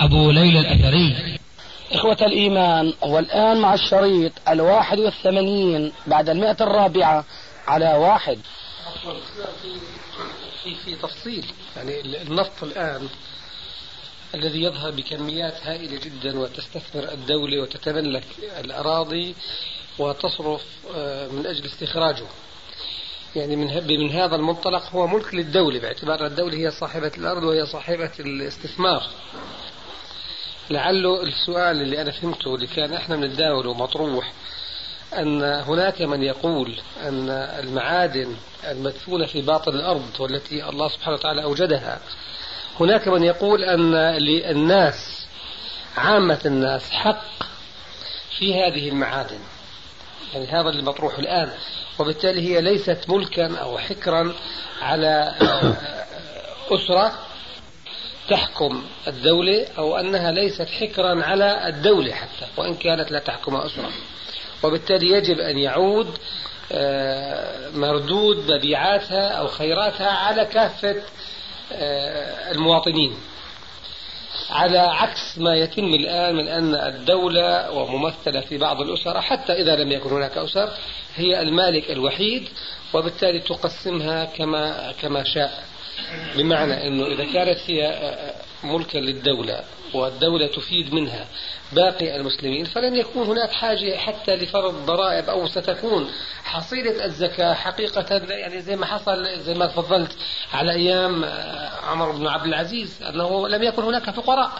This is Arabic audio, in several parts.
أبو ليلى الأثري. إخوة الإيمان والآن مع الشريط الواحد والثمانين بعد المئة الرابعة على واحد. في في تفصيل يعني النفط الآن الذي يظهر بكميات هائلة جدا وتستثمر الدولة وتتملك الأراضي وتصرف آه، من أجل استخراجه. يعني من من هذا المنطلق هو ملك للدولة باعتبار الدولة هي صاحبة الأرض وهي صاحبة الاستثمار. لعله السؤال اللي أنا فهمته اللي كان إحنا بنتداوله مطروح أن هناك من يقول أن المعادن المدفونة في باطن الأرض والتي الله سبحانه وتعالى أوجدها هناك من يقول أن للناس عامة الناس حق في هذه المعادن. يعني هذا اللي مطروح الآن. وبالتالي هي ليست ملكا أو حكرا على أسرة تحكم الدولة أو أنها ليست حكرا على الدولة حتى وإن كانت لا تحكم أسرة وبالتالي يجب أن يعود آه، مردود مبيعاتها أو خيراتها على كافة آه، المواطنين. على عكس ما يتم الآن من أن الدولة وممثلة في بعض الأسر حتى إذا لم يكن هناك أسر هي المالك الوحيد وبالتالي تقسمها كما كما شاء. بمعنى أنه إذا كانت هي آه، ملكا للدولة والدولة تفيد منها باقي المسلمين فلن يكون هناك حاجة حتى لفرض ضرائب أو ستكون. حصيلة الزكاة حقيقة يعني زي ما حصل زي ما تفضلت على أيام آه، عمر بن عبد العزيز أنه لم يكن هناك فقراء.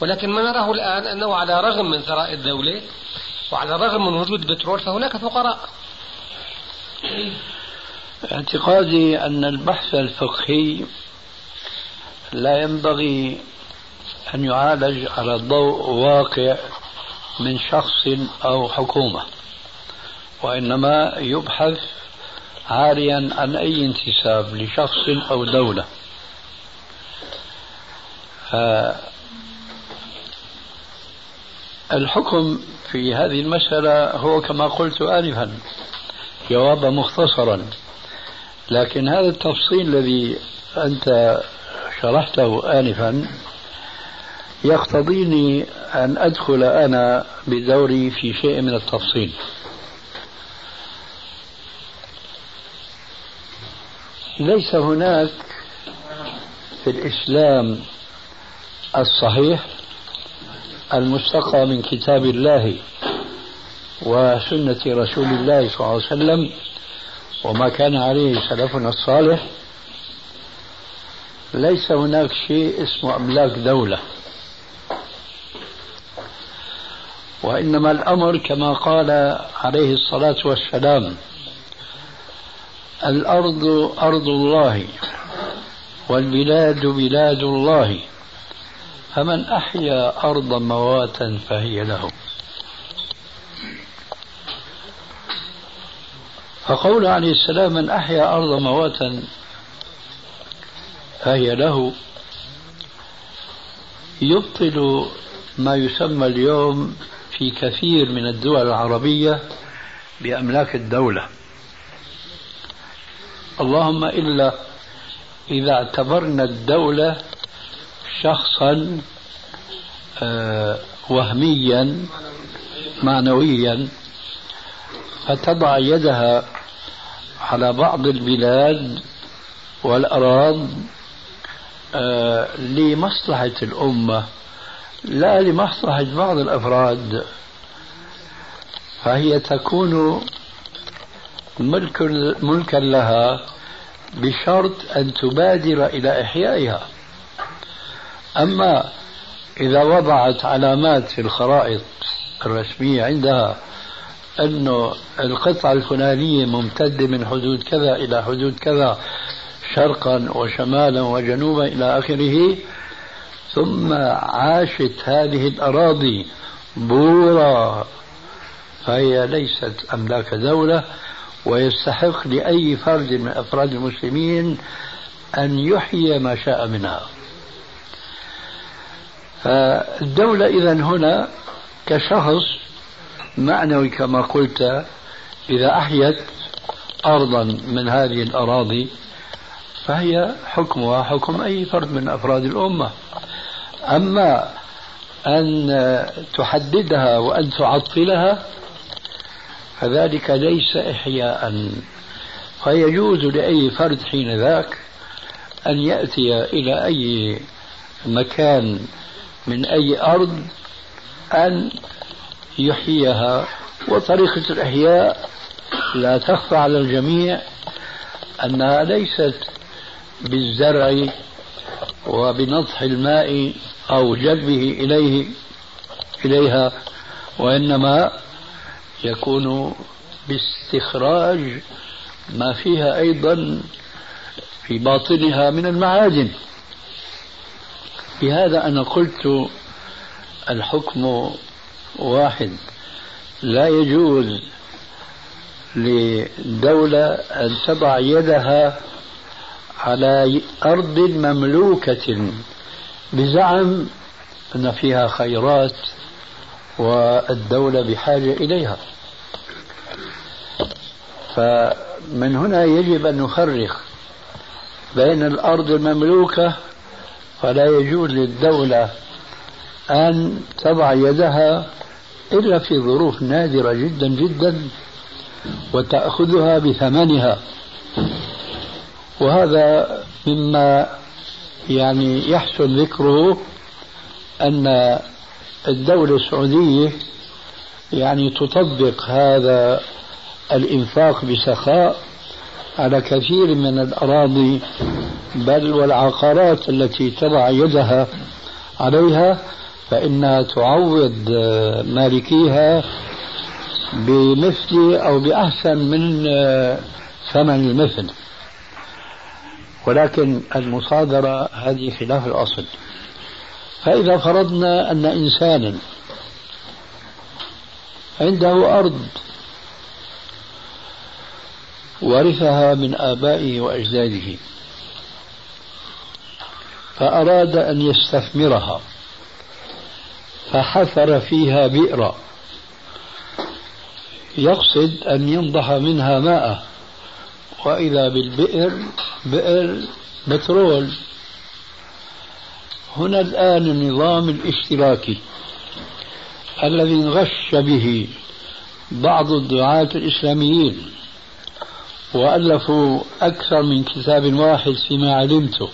ولكن ما نراه الآن أنه على رغم من ثراء الدولة وعلى الرغم من وجود البترول فهناك فقراء. اعتقادي أن البحث الفقهي لا ينبغي أن يعالج على ضوء واقع من شخص أو حكومة وإنما يبحث عاريا عن أي انتساب لشخص أو دولة. الحكم في هذه المسألة هو كما قلت آنفا جوابا مختصرا. لكن هذا التفصيل الذي أنت شرحته آنفا يقتضيني أن أدخل أنا بدوري في شيء من التفصيل. ليس هناك في الإسلام الصحيح المستقى من كتاب الله وسنة رسول الله صلى الله عليه وسلم وما كان عليه سلفنا الصالح. ليس هناك شيء اسمه أملاك دولة. وإنما الأمر كما قال عليه الصلاة والسلام الأرض أرض الله والبلاد بلاد الله فمن أحيا أرضا مواتا فهي له. فقول عليه السلام من أحيا أرض مواتا فهي له يبطل ما يسمى اليوم في كثير من الدول العربية بأملاك الدولة. اللهم إلا إذا اعتبرنا الدولة شخصا آه، وهميا معنويا فتضع يدها على بعض البلاد والأراض آه، لمصلحة الأمة. لا لمصلحة بعض الأفراد فهي تكون ملك ملكا لها بشرط أن تبادر إلى إحيائها. أما إذا وضعت علامات في الخرائط الرسمية عندها أنه القطعة الفلانية ممتدة من حدود كذا إلى حدود كذا شرقا وشمالا وجنوبا إلى آخره ثم عاشت هذه الأراضي بورا. فهي ليست أملاك دولة ويستحق لأي فرد من أفراد المسلمين أن يحيي ما شاء منها. فالدولة إذا هنا كشخص معنوي كما قلت إذا أحيت أرضا من هذه الأراضي فهي حكمها حكم أي فرد من أفراد الأمة. أما أن تحددها وأن تعطلها فذلك ليس إحياء. فيجوز لأي فرد حين ذاك أن يأتي إلى أي مكان من أي أرض أن يحييها. وطريقة الإحياء لا تخفى على الجميع أنها ليست بالزرع وبنضح الماء أو جلبه إليه إليها وإنما يكون باستخراج ما فيها أيضا في باطنها من المعادن بهذا أنا قلت الحكم واحد. لا يجوز لدولة أن تضع يدها على أرض مملوكة. بزعم أن فيها خيرات والدولة بحاجة إليها. فمن هنا يجب أن نفرق بين الأرض المملوكة فلا يجوز للدولة أن تضع يدها إلا في ظروف نادرة جدا جدا وتأخذها بثمنها. وهذا مما يعني يحسن ذكره أن الدولة السعودية يعني تطبق هذا الإنفاق بسخاء على كثير من الأراضي بل والعقارات التي تضع يدها عليها فإنها تعوض مالكيها بمثل أو بأحسن من ثمن المثل. ولكن المصادرة هذه خلاف الأصل. فإذا فرضنا أن إنسانا عنده أرض ورثها من آبائه وأجداده فأراد أن يستثمرها فحفر فيها بئرا يقصد أن ينضح منها ماء وإذا بالبئر بئر بترول هنا الآن النظام الاشتراكي الذي انغش به بعض الدعاة الإسلاميين وألفوا أكثر من كتاب واحد فيما علمته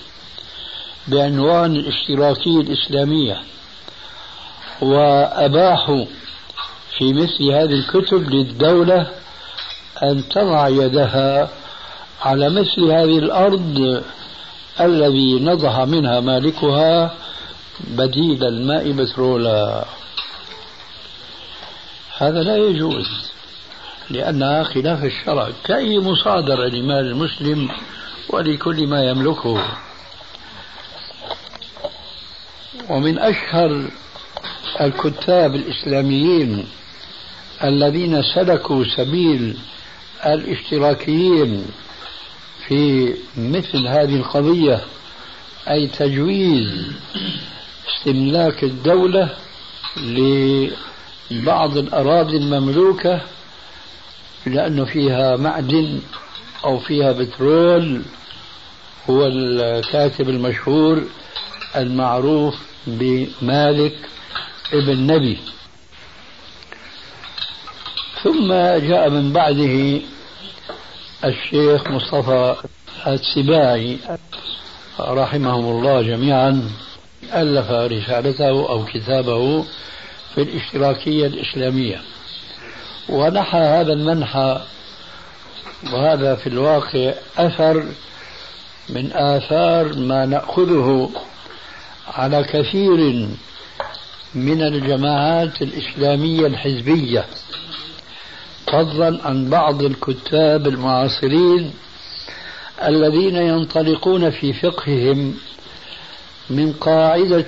بعنوان الاشتراكية الإسلامية وأباحوا في مثل هذه الكتب للدولة أن تضع يدها على مثل هذه الأرض الذي نضح منها مالكها بديل الماء بترولا هذا لا يجوز لأنها خلاف الشرع. كأي مصادرة لمال المسلم ولكل ما يملكه. ومن أشهر الكتاب الإسلاميين الذين سلكوا سبيل الاشتراكيين في مثل هذه القضية أي تجويز استملاك الدولة لبعض الأراضي المملوكة لأنه فيها معدن أو فيها بترول هو الكاتب المشهور المعروف بمالك ابن نبي. ثم جاء من بعده الشيخ مصطفى السباعي رحمهم الله جميعا ألف رسالته أو كتابه في الإشتراكية الإسلامية. ونحى هذا المنحى وهذا في الواقع أثر من آثار ما نأخذه على كثير من الجماعات الإسلامية الحزبية. فضلا عن بعض الكتاب المعاصرين الذين ينطلقون في فقههم من قاعدة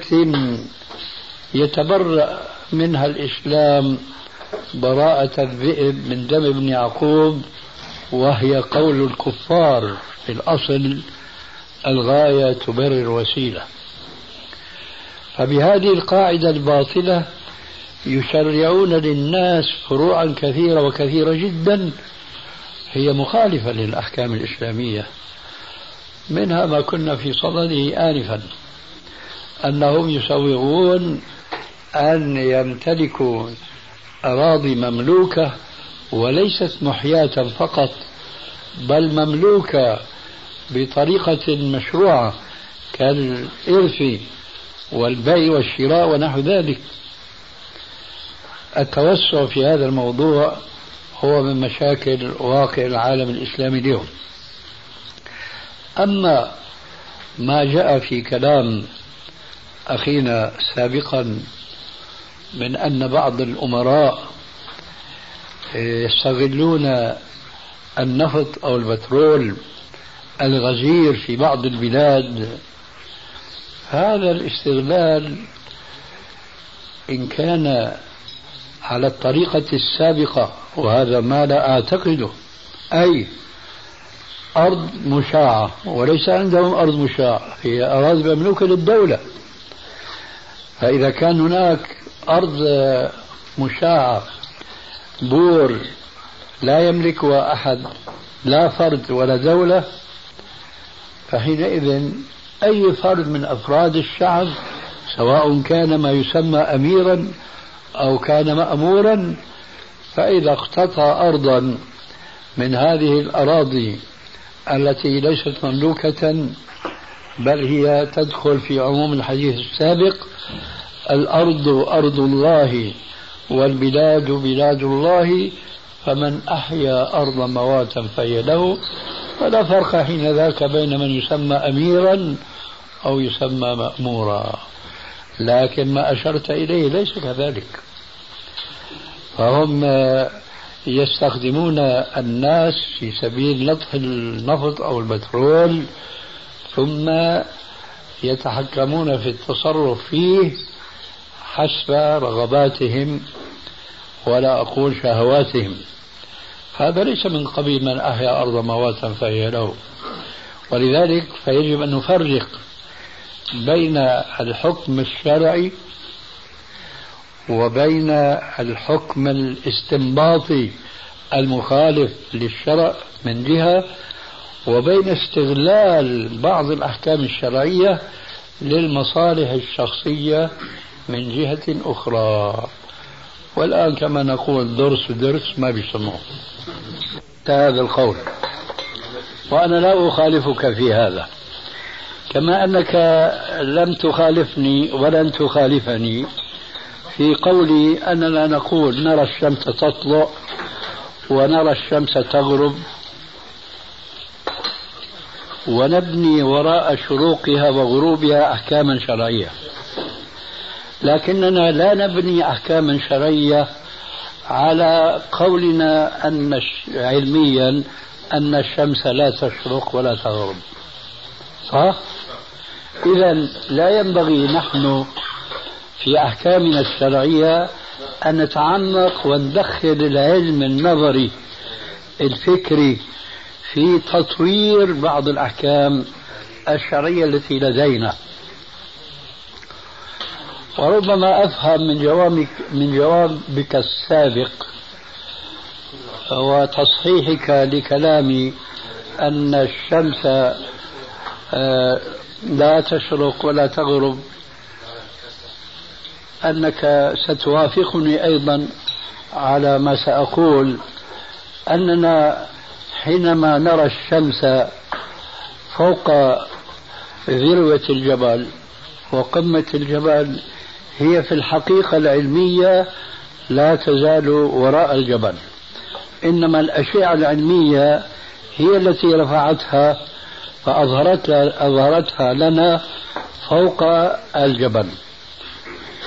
يتبرأ منها الإسلام براءة الذئب من دم ابن يعقوب وهي قول الكفار في الأصل الغاية تبرر الوسيلة. فبهذه القاعدة الباطلة يشرعون للناس فروعا كثيرة وكثيرة جدا. هي مخالفة للأحكام الإسلامية. منها ما كنا في صدده آنفا أنهم يسوغون أن يمتلكوا أراضي مملوكة وليست محياة فقط بل مملوكة بطريقة مشروعة كالإرث والبيع والشراء ونحو ذلك. التوسع في هذا الموضوع هو من مشاكل واقع العالم الإسلامي اليوم. أما ما جاء في كلام أخينا سابقا من أن بعض الأمراء يستغلون النفط أو البترول الغزير في بعض البلاد هذا الاستغلال إن كان على الطريقة السابقة وهذا ما لا أعتقده. أي أرض مشاعة وليس عندهم أرض مشاعة هي أراضي مملوكة للدولة. فإذا كان هناك أرض مشاعة بور لا يملكها أحد لا فرد ولا دولة فحينئذ أي فرد من أفراد الشعب سواء كان ما يسمى أميرا أو كان مأمورا فإذا اقتطع أرضا من هذه الأراضي التي ليست مملوكة بل هي تدخل في عموم الحديث السابق الأرض أرض الله والبلاد بلاد الله فمن أحيا أرض مواتا فهي له. فلا فرق حين ذاك بين من يسمى أميرا أو يسمى مأمورا. لكن ما أشرت إليه ليس كذلك. فهم يستخدمون الناس في سبيل نطح النفط أو البترول ثم يتحكمون في التصرف فيه حسب رغباتهم ولا أقول شهواتهم. هذا ليس من قبيل من أحيا أرض مواتا فهي له. ولذلك فيجب أن نفرق بين الحكم الشرعي وبين الحكم الاستنباطي المخالف للشرع من جهة وبين استغلال بعض الأحكام الشرعية للمصالح الشخصية من جهة أخرى. والآن كما نقول درس درس ما بيسموه. هذا القول. وأنا لا أخالفك في هذا. كما أنك لم تخالفني ولن تخالفني في قولي أننا نقول نرى الشمس تطلع ونرى الشمس تغرب ونبني وراء شروقها وغروبها أحكاما شرعية لكننا لا نبني أحكاما شرعية على قولنا أن علميا أن الشمس لا تشرق ولا تغرب صح؟ إذا لا ينبغي نحن في أحكامنا الشرعية أن نتعمق وندخل العلم النظري الفكري في تطوير بعض الأحكام الشرعية التي لدينا. وربما أفهم من جوابك من جوابك السابق وتصحيحك لكلامي أن الشمس آه، لا تشرق ولا تغرب. أنك ستوافقني أيضا على ما سأقول. أننا حينما نرى الشمس فوق ذروة الجبل وقمة الجبل هي في الحقيقة العلمية لا تزال وراء الجبل. إنما الأشعة العلمية هي التي رفعتها فأظهرتها أظهرتها لنا فوق الجبل.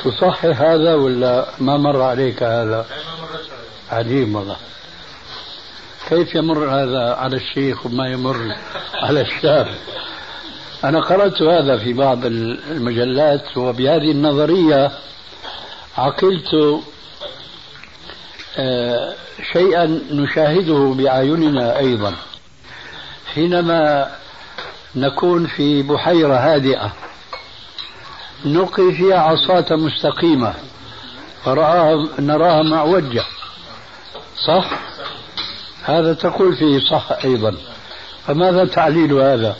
تصحح هذا ولا ما مر عليك هذا؟ عجيب والله. كيف يمر هذا على الشيخ وما يمر على الشاب؟ أنا قرأت هذا في بعض المجلات وبهذه النظرية عقلت آه، شيئا نشاهده بأعيننا أيضا. حينما نكون في بحيرة هادئة. نلقي فيها عصاة مستقيمة. فرآها نراها معوجة. صح؟ هذا تقول فيه صح أيضا. فماذا تعليل هذا؟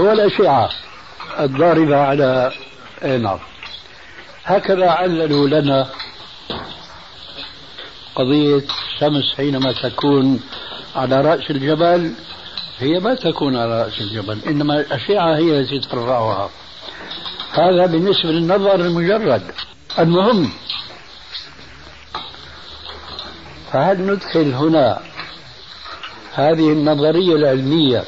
هو الأشعة الضاربة على نعم هكذا عللوا لنا قضية الشمس حينما تكون على رأس الجبل. هي ما تكون على رأس الجبل إنما الأشعة هي التي ترفعها هذا بالنسبة للنظر المجرد. المهم فهل ندخل هنا؟ هذه النظرية العلمية.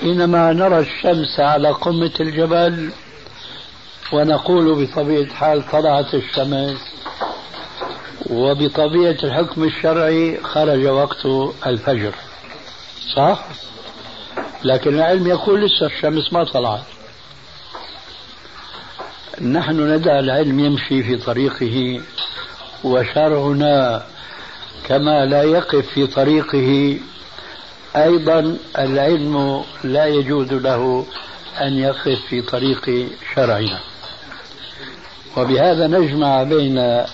حينما نرى الشمس على قمة الجبل ونقول بطبيعة الحال طلعت الشمس. وبطبيعة الحكم الشرعي خرج وقت الفجر. صح؟ لكن العلم يقول لسه الشمس ما طلعت. نحن ندع العلم يمشي في طريقه وشرعنا كما لا يقف في طريقه. أيضا العلم لا يجوز له أن يقف في طريق شرعنا. وبهذا نجمع بين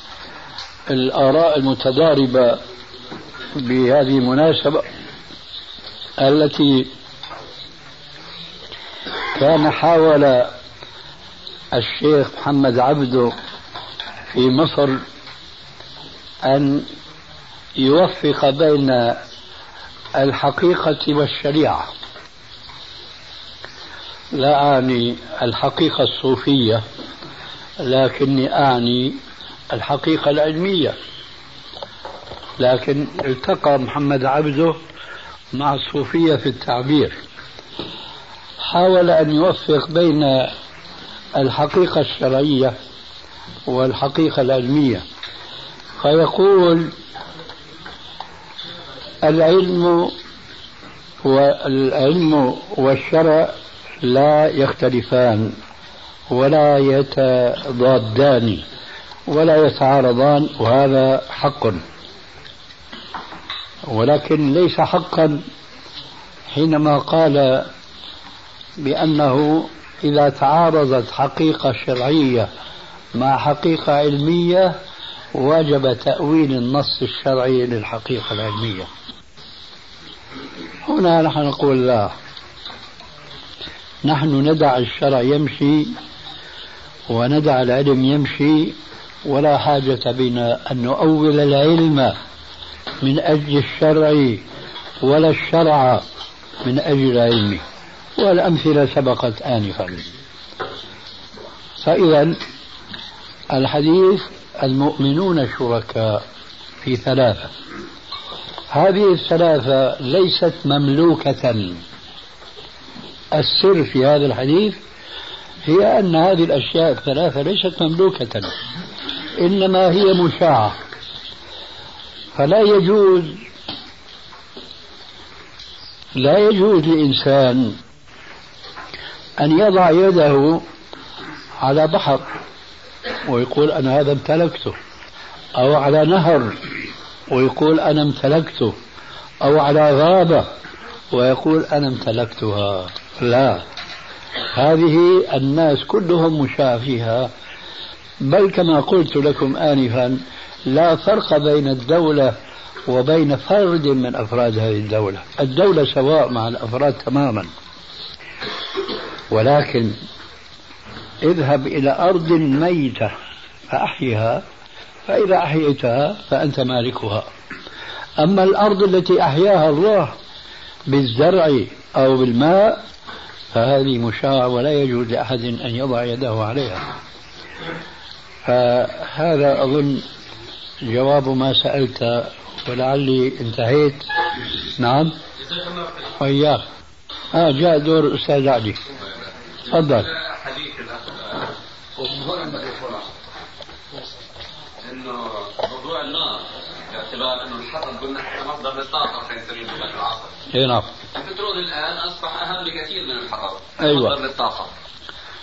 الآراء المتضاربة بهذه المناسبة التي كان حاول الشيخ محمد عبده في مصر أن يوفق بين الحقيقة والشريعة. لا أعني الحقيقة الصوفية لكني أعني الحقيقة العلمية. لكن التقى محمد عبده مع الصوفية في التعبير. حاول أن يوفق بين الحقيقة الشرعية والحقيقة العلمية. فيقول العلم والعلم والشرع لا يختلفان ولا يتضادان. ولا يتعارضان وهذا حق. ولكن ليس حقا حينما قال بأنه إذا تعارضت حقيقة شرعية مع حقيقة علمية وجب تأويل النص الشرعي للحقيقة العلمية. هنا نحن نقول لا. نحن ندع الشرع يمشي وندع العلم يمشي ولا حاجة بنا أن نؤول العلم من أجل الشرع ولا الشرع من أجل العلم. والأمثلة سبقت آنفا. فإذا الحديث المؤمنون شركاء في ثلاثة. هذه الثلاثة ليست مملوكة. السر في هذا الحديث هي أن هذه الأشياء الثلاثة ليست مملوكة. إنما هي مشاعة فلا يجوز لا يجوز لإنسان أن يضع يده على بحر ويقول أنا هذا امتلكته أو على نهر ويقول أنا امتلكته أو على غابة ويقول أنا امتلكتها. لا هذه الناس كلهم مشاع فيها. بل كما قلت لكم آنفا لا فرق بين الدولة وبين فرد من أفراد هذه الدولة. الدولة سواء مع الأفراد تماما. ولكن اذهب إلى أرض ميتة فأحيها فإذا أحييتها فأنت مالكها. أما الأرض التي أحياها الله بالزرع أو بالماء فهذه مشاع ولا يجوز لأحد أن يضع يده عليها. فهذا أظن جواب ما سألت ولعلي انتهيت. نعم. وإياك. آه جاء دور الأستاذ علي تفضل. إنه موضوع النار باعتبار إنه الحطب قلنا إحنا مصدر للطاقه في سبيل العصر. اي نعم. البترول الآن أصبح أهم بكثير من الحطب أيوة. مصدر للطاقة.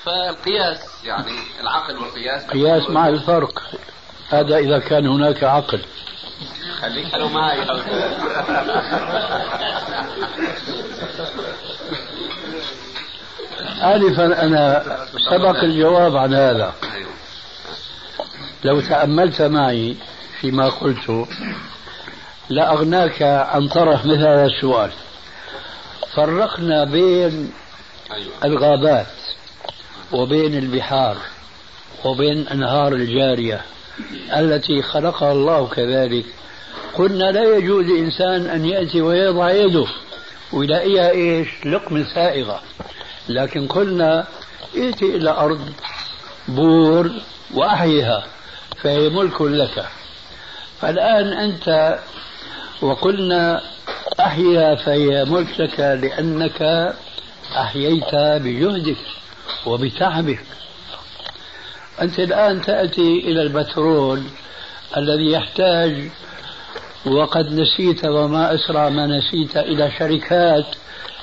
فالقياس يعني العقل والقياس. قياس مع الفرق. هذا إذا كان هناك عقل. خليك حلو معي. آنفا أنا سبق الجواب عن هذا. أيوة. لو تأملت معي فيما قلت لأغناك عن طرح مثل هذا السؤال. فرقنا بين أيوة. الغابات. وبين البحار وبين أنهار الجارية التي خلقها الله كذلك. قلنا لا يجوز إنسان أن يأتي ويضع يده ويلاقيها إيش؟ لقمة سائغة. لكن قلنا ائتي إلى أرض بور وأحيها فهي ملك لك. فالآن أنت وقلنا أحيها فهي ملك لك لأنك أحييت بجهدك. وبتعبك أنت الآن تأتي إلى البترول الذي يحتاج وقد نسيت وما أسرع ما نسيت إلى شركات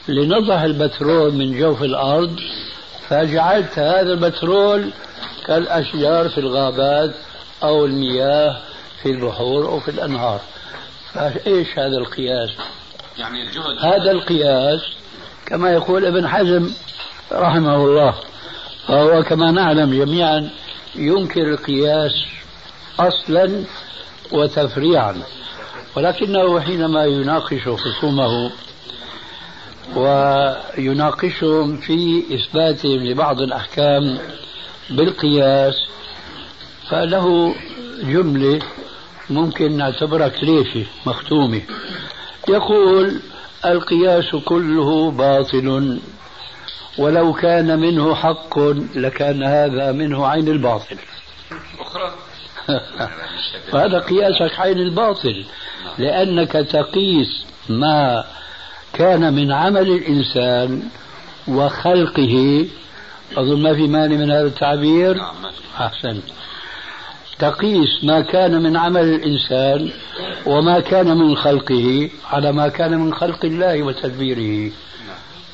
لنضع البترول من جوف الأرض فجعلت هذا البترول كالأشجار في الغابات أو المياه في البحور أو في الأنهار. فإيش هذا القياس؟ يعني الجهد هذا القياس كما يقول ابن حزم رحمه الله. فهو كما نعلم جميعا ينكر القياس أصلا وتفريعا ولكنه حينما يناقش خصومه ويناقشهم في إثباتهم لبعض الأحكام بالقياس فله جملة ممكن نعتبرها كليشة مختومة. يقول القياس كله باطل ولو كان منه حق لكان هذا منه عين الباطل. أخرى؟ فهذا قياسك عين الباطل. لأنك تقيس ما كان من عمل الإنسان وخلقه. أظن ما في مانع من هذا التعبير؟ نعم. أحسنت تقيس ما كان من عمل الإنسان وما كان من خلقه على ما كان من خلق الله وتدبيره.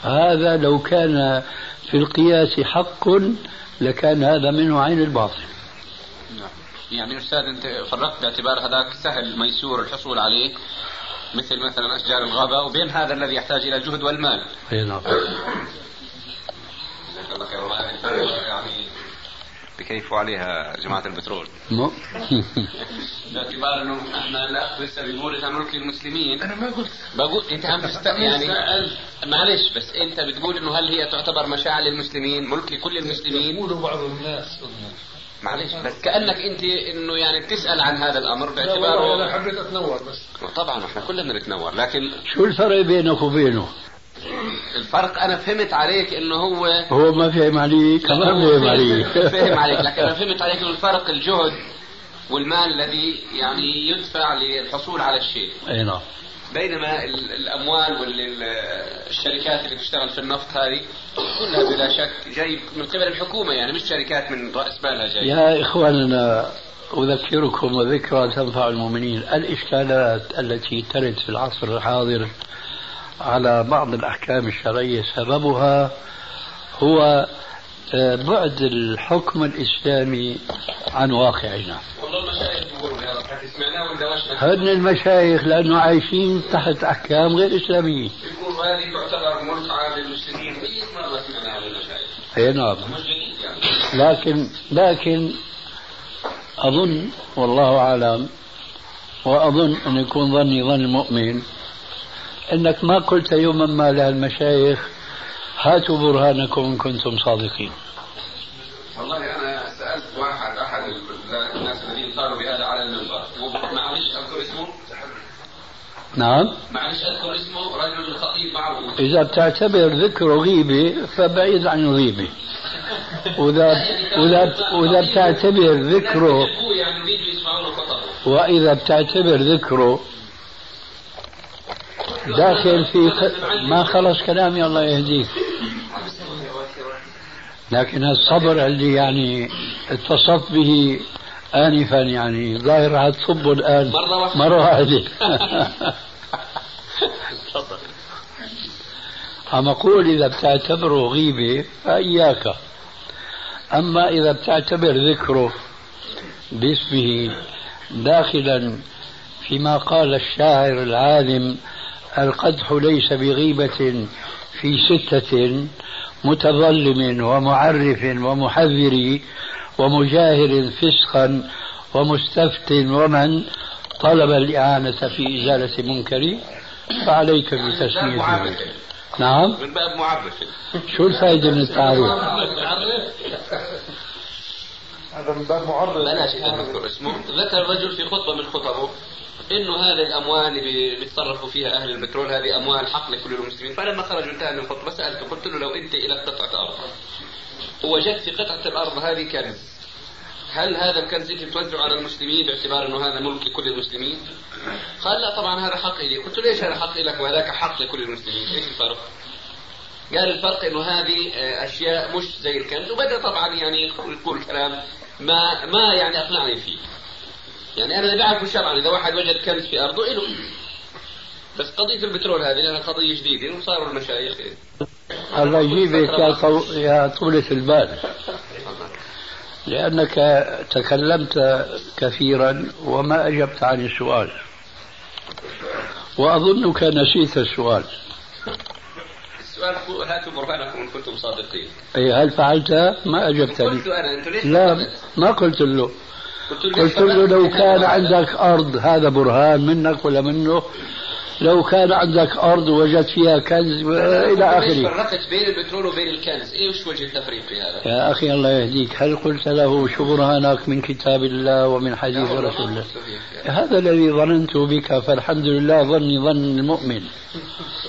هذا لو كان في القياس حق لكان هذا منه عين الباطل. نعم. يعني أستاذ أنت فرقت باعتبار هذاك سهل ميسور الحصول عليه مثل مثلا أشجار الغابة وبين هذا الذي يحتاج إلى الجهد والمال. أي نعم جزاك الله خير والله يعني بكيفوا عليها جماعة البترول. باعتبار إنه إحنا لا لسه بنقول انها ملك للمسلمين أنا ما قلت. بقول أنت عم تست يعني معلش بس أنت بتقول إنه هل هي تعتبر مشاعر للمسلمين؟ ملك لكل المسلمين. يقولوا بعض الناس معلش بس كأنك أنت إنه يعني بتسأل عن هذا الأمر باعتباره أنا حبيت أتنور بس. طبعا إحنا كلنا بنتنور لكن شو الفرق بينك وبينه؟ الفرق أنا فهمت عليك إنه هو هو ما فهم علي كمان فهم علي فهم عليك. لكن أنا فهمت عليك إنه الفرق الجهد والمال الذي يعني يدفع للحصول على الشيء. أي نعم. بينما ال- الأموال والشركات اللي بتشتغل في النفط هذه كلها بلا شك جاي من قبل الحكومة يعني مش شركات من رأس مالها جاي يا إخواننا أذكركم وذكرى تنفع المؤمنين. الإشكالات التي ترد في العصر الحاضر على بعض الأحكام الشرعية. سببها هو آه، بعد الحكم الإسلامي عن واقعنا. هن المشايخ لأنه عايشين تحت أحكام غير إسلامية. هذه تعتبر للمسلمين المشايخ؟ أي نعم. يعني. لكن لكن أظن والله أعلم وأظن أن يكون ظني ظن المؤمن أنك ما قلت يوما ما للمشايخ هاتوا برهانكم إن كنتم صادقين. والله أنا سألت واحد أحد الناس الذين قالوا بهذا على المنبر. معلش أذكر اسمه. نعم. معلش أذكر اسمه رجل خطيب معروف. إذا بتعتبر ذكره غيبة فبعيد عن الغيبة وإذا وإذا وإذا بتعتبر ذكره يعني وإذا بتعتبر ذكره داخل في ما خلص كلامي الله يهديك. لكن الصبر اللي يعني اتصفت به آنفا يعني ظاهر هتصبه الآن. مرة واحدة. تفضل. أما أقول إذا بتعتبره غيبة فإياك. أما إذا بتعتبر ذكره باسمه داخلا فيما قال الشاعر العالم القدح ليس بغيبة في ستة متظلم ومعرف ومحذر ومجاهر فسقا ومستفت ومن طلب الإعانة في إزالة منكر فعليك بتسميته. نعم. من باب معرف شو الفائدة من التعريف؟ هذا من باب معرض بلاش نذكر اسمه ذكر رجل في خطبة من خطبه إنه هذه الأموال اللي بيتصرفوا فيها أهل البترول هذه أموال حق لكل المسلمين فلما خرج انتهى من الخطبه سألته قلت له لو أنت لك قطعة أرض ووجدت في قطعة الأرض هذه كنز هل هذا الكنز يجب توزعه على المسلمين باعتبار إنه هذا ملك لكل المسلمين؟ قال لا طبعا هذا حق لي، قلت له ليش هذا حق لك وهذاك حق لكل المسلمين؟ إيش الفرق؟ قال الفرق إنه هذه أشياء مش زي الكنز وبدأ طبعا يعني يقول كلام ما ما يعني أقنعني فيه. يعني أنا اللي بعرفه شرعا إذا واحد وجد كنز في أرضه له بس قضية البترول هذه لأنها قضية جديدة وصاروا المشايخ الله يجيبك يا. يا طولة البال لأنك تكلمت كثيرا وما أجبت عن السؤال وأظنك نسيت السؤال هاتوا برهانكم إن كنتم صادقين. أي هل فعلت؟ ما أجبتني قلت أنا أنتم ليش لا ما قلت له. قلت له, قلت له لو كان عندك أرض هذا برهان منك ولا منه؟ لو كان عندك أرض وجدت فيها كنز إلى آخره. فرقت بين البترول وبين الكنز؟ إيش وجه التفريق في هذا؟ يا أخي الله يهديك. هل قلت له شو برهانك من كتاب الله ومن حديث رسول الله؟ هذا الذي ظننت بك فالحمد لله ظني ظن المؤمن.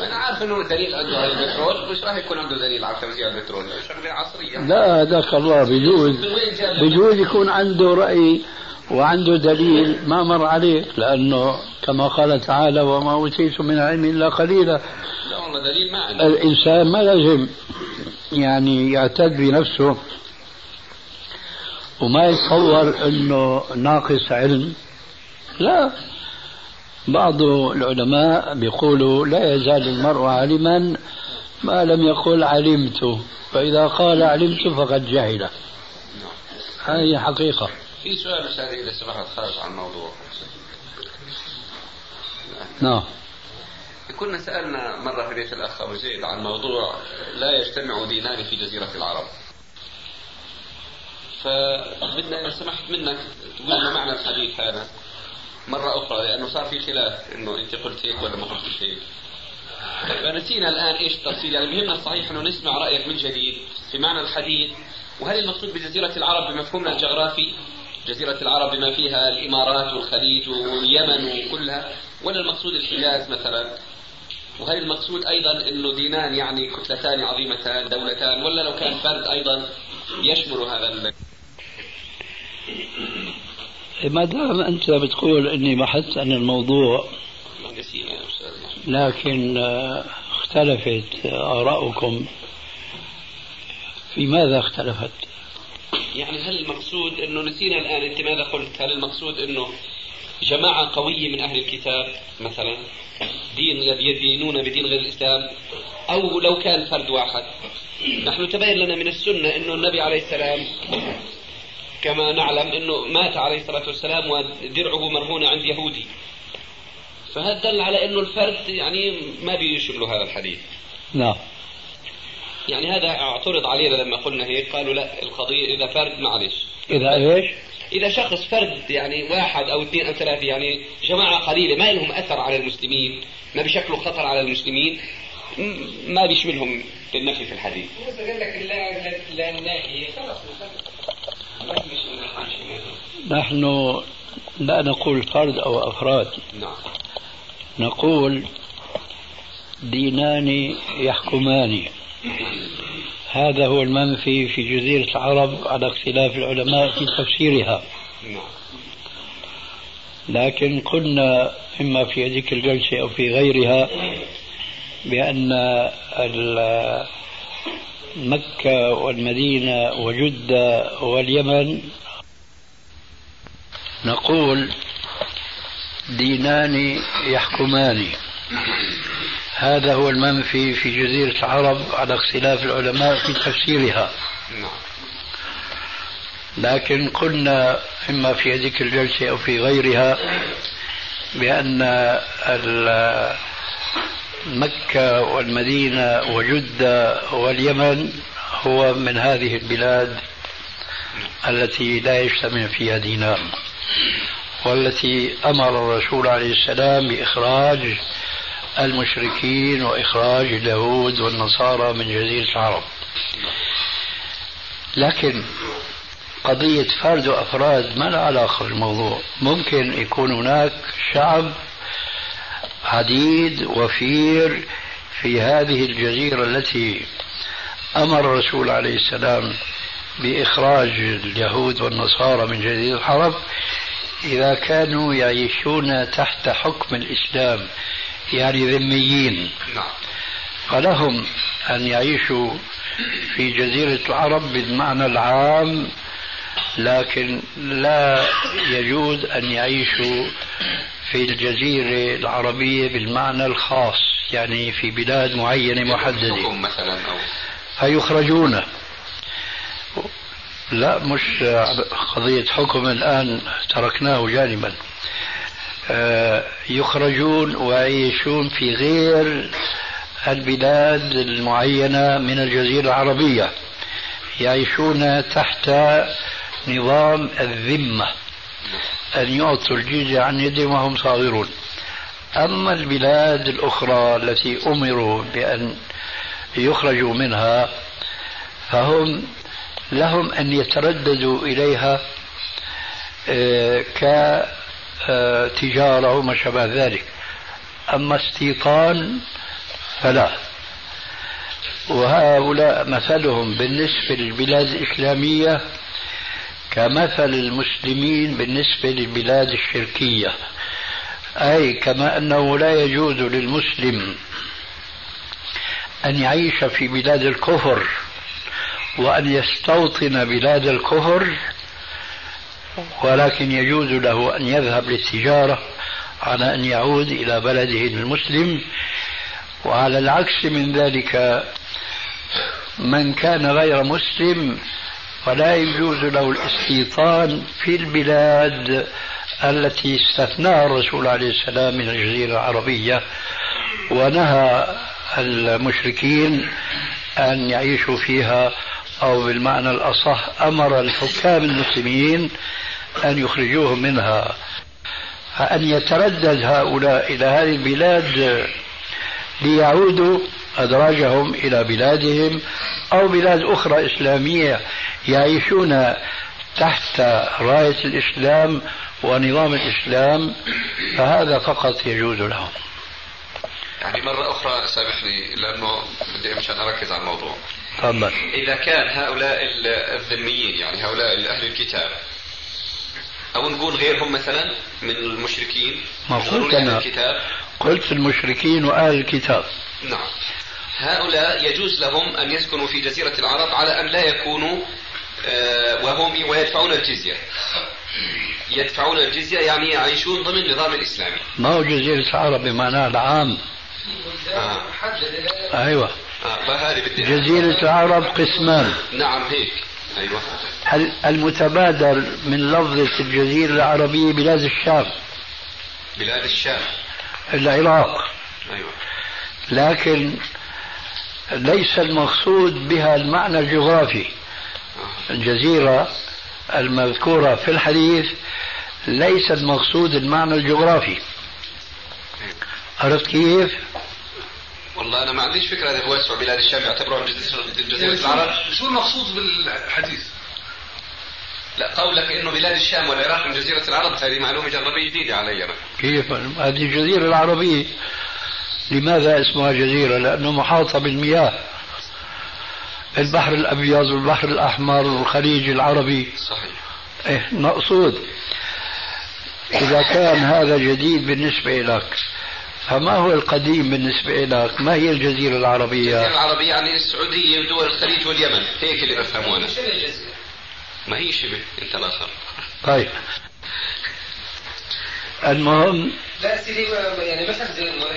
أنا عارف إنه دليل عنده على البترول مش راح يكون عنده دليل على توزيع البترول. شغلة عصرية. لا هداك الله بجوز بجوز يكون عنده رأي وعنده دليل ما مر عليه لأنه كما قال تعالى وما أوتيتم من علم إلا قليلا. لا والله دليل ما عنده. الإنسان ما لازم يعني يعتد بنفسه وما يتصور أنه ناقص علم. لا. بعض العلماء بيقولوا لا يزال المرء عالما ما لم يقل علمت فإذا قال علمت فقد جهل. هذه حقيقة. في سؤال أستاذ إذا سمحت خارج عن الموضوع. نعم. كنا سألنا مرة في بيت الأخ أبو زيد عن موضوع لا يجتمع دينان في جزيرة العرب. فبدنا اذا سمحت منك تقول معنى الحديث هذا. مرة أخرى لأنه صار في خلاف إنه أنت قلت هيك ولا ما قلت هيك. فنسينا الآن إيش التفصيل. يعني بهمنا صحيح إنه نسمع رأيك من جديد في معنى الحديث. وهل المقصود بجزيرة العرب بمفهومنا الجغرافي؟ جزيرة العرب بما فيها الإمارات والخليج واليمن وكلها ولا المقصود الحجاز مثلا؟ وهل المقصود أيضا أنه دينان يعني كتلتان عظيمتان دولتان ولا لو كان فرد أيضا يشمل هذا ما دام أنت بتقول أني بحثت عن الموضوع لكن آه، اختلفت آراؤكم في ماذا اختلفت؟ يعني هل المقصود إنه نسينا الآن أنت ماذا قلت؟ هل المقصود إنه جماعة قوية من أهل الكتاب مثلا دين يدينون بدين غير الإسلام أو لو كان فرد واحد نحن تبين لنا من السنة إنه النبي عليه السلام كما نعلم إنه مات عليه الصلاة والسلام ودرعه مرهون عند يهودي. فهذا دل على إنه الفرد يعني ما بيشمله هذا الحديث. نعم. يعني هذا اعترض علينا لما قلنا هيك قالوا لا القضية إذا فرد معلش. إذا إيش؟ إذا شخص فرد يعني واحد أو اثنين أو ثلاثة يعني جماعة قليلة ما لهم أثر على المسلمين ما بشكلوا خطر على المسلمين ما بيشملهم النفي في الحديث. قال لك لا الناهي خلاص نحن لا نقول فرد أو أفراد. نعم. نقول دينان يحكمان هذا هو المنفي في جزيرة العرب على اختلاف العلماء في تفسيرها لكن قلنا إما في هذيك الجلسة أو في غيرها بأن مكة والمدينة وجدة واليمن. نقول دينان يحكمان. هذا هو المنفي في جزيرة العرب على اختلاف العلماء في تفسيرها. لكن قلنا إما في هذيك الجلسة أو في غيرها بأن مكة والمدينة وجدة واليمن هو من هذه البلاد التي لا يجتمع فيها دينار والتي أمر الرسول عليه السلام بإخراج المشركين وإخراج اليهود والنصارى من جزيرة العرب. لكن قضية فرد وأفراد ما لها علاقة بالموضوع؟ ممكن يكون هناك شعب عديد وفير في هذه الجزيرة التي أمر الرسول عليه السلام بإخراج اليهود والنصارى من جزيرة العرب إذا كانوا يعيشون تحت حكم الإسلام يعني ذميين. نعم. فلهم أن يعيشوا في جزيرة العرب بالمعنى العام لكن لا يجوز أن يعيشوا في الجزيرة العربية بالمعنى الخاص يعني في بلاد معينة محددة. مثلا أو فيخرجون لا مش قضية حكم الآن تركناه جانبا. آه، يخرجون ويعيشون في غير البلاد المعينة من الجزيرة العربية. يعيشون تحت نظام الذمة. أن يعطوا الجزية عن يدهم وهم صاغرون. أما البلاد الأخرى التي أمروا بأن يخرجوا منها فهم لهم أن يترددوا إليها آه، كتجارة وما شابه ذلك. أما استيطان فلا. وهؤلاء مثلهم بالنسبة للبلاد الإسلامية كمثل المسلمين بالنسبة للبلاد الشركية. أي كما أنه لا يجوز للمسلم أن يعيش في بلاد الكفر وأن يستوطن بلاد الكفر ولكن يجوز له أن يذهب للتجارة على أن يعود إلى بلده المسلم. وعلى العكس من ذلك من كان غير مسلم فلا يجوز له الاستيطان في البلاد التي استثناها الرسول عليه السلام من الجزيرة العربية. ونهى المشركين أن يعيشوا فيها أو بالمعنى الأصح أمر الحكام المسلمين أن يخرجوهم منها. فأن يتردد هؤلاء إلى هذه البلاد ليعودوا أدراجهم إلى بلادهم أو بلاد أخرى إسلامية يعيشون تحت راية الإسلام ونظام الإسلام فهذا فقط يجوز لهم. يعني مرة أخرى سامحني لأنه بدي مشان أركز على الموضوع. تفضل. إذا كان هؤلاء الذميين يعني هؤلاء أهل الكتاب أو نقول غيرهم مثلا من المشركين ما قلت أنا. الكتاب. قلت المشركين وأهل الكتاب. نعم. هؤلاء يجوز لهم أن يسكنوا في جزيرة العرب على أن لا يكونوا وهم ويدفعون الجزية. يدفعون الجزية يعني يعيشون ضمن النظام الإسلامي. ما هو جزيرة العرب بمعناه العام. آه. أيوة. آه. جزيرة العرب قسمان. نعم هيك. أيوة. المتبادر من لفظة الجزيرة العربية بلاد الشام؟ بلاد الشام. العراق. أيوة. لكن ليس المقصود بها المعنى الجغرافي. الجزيرة المذكورة في الحديث ليس المقصود المعنى الجغرافي عرفت كيف؟ والله أنا ما عنديش فكرة هذا توسع بلاد الشام يعتبرون جزيره العرب شو المقصود بالحديث؟ لا قولك إنه بلاد الشام والعراق من جزيرة العرب هذه معلومة جربية جديدة علي أنا كيف؟ هذه الجزيرة العربية لماذا اسمها جزيرة؟ لأنه محاطة بالمياه البحر الأبيض والبحر الأحمر والخليج العربي صحيح إيه مقصود إذا كان هذا جديد بالنسبة لك فما هو القديم بالنسبة لك؟ ما هي الجزيرة العربية؟ الجزيرة العربية يعني السعودية ودول الخليج واليمن، هيك اللي بفهمه أنا. ما هي شبه أنت الآخر. طيب. المهم لا سيدي يعني مثلا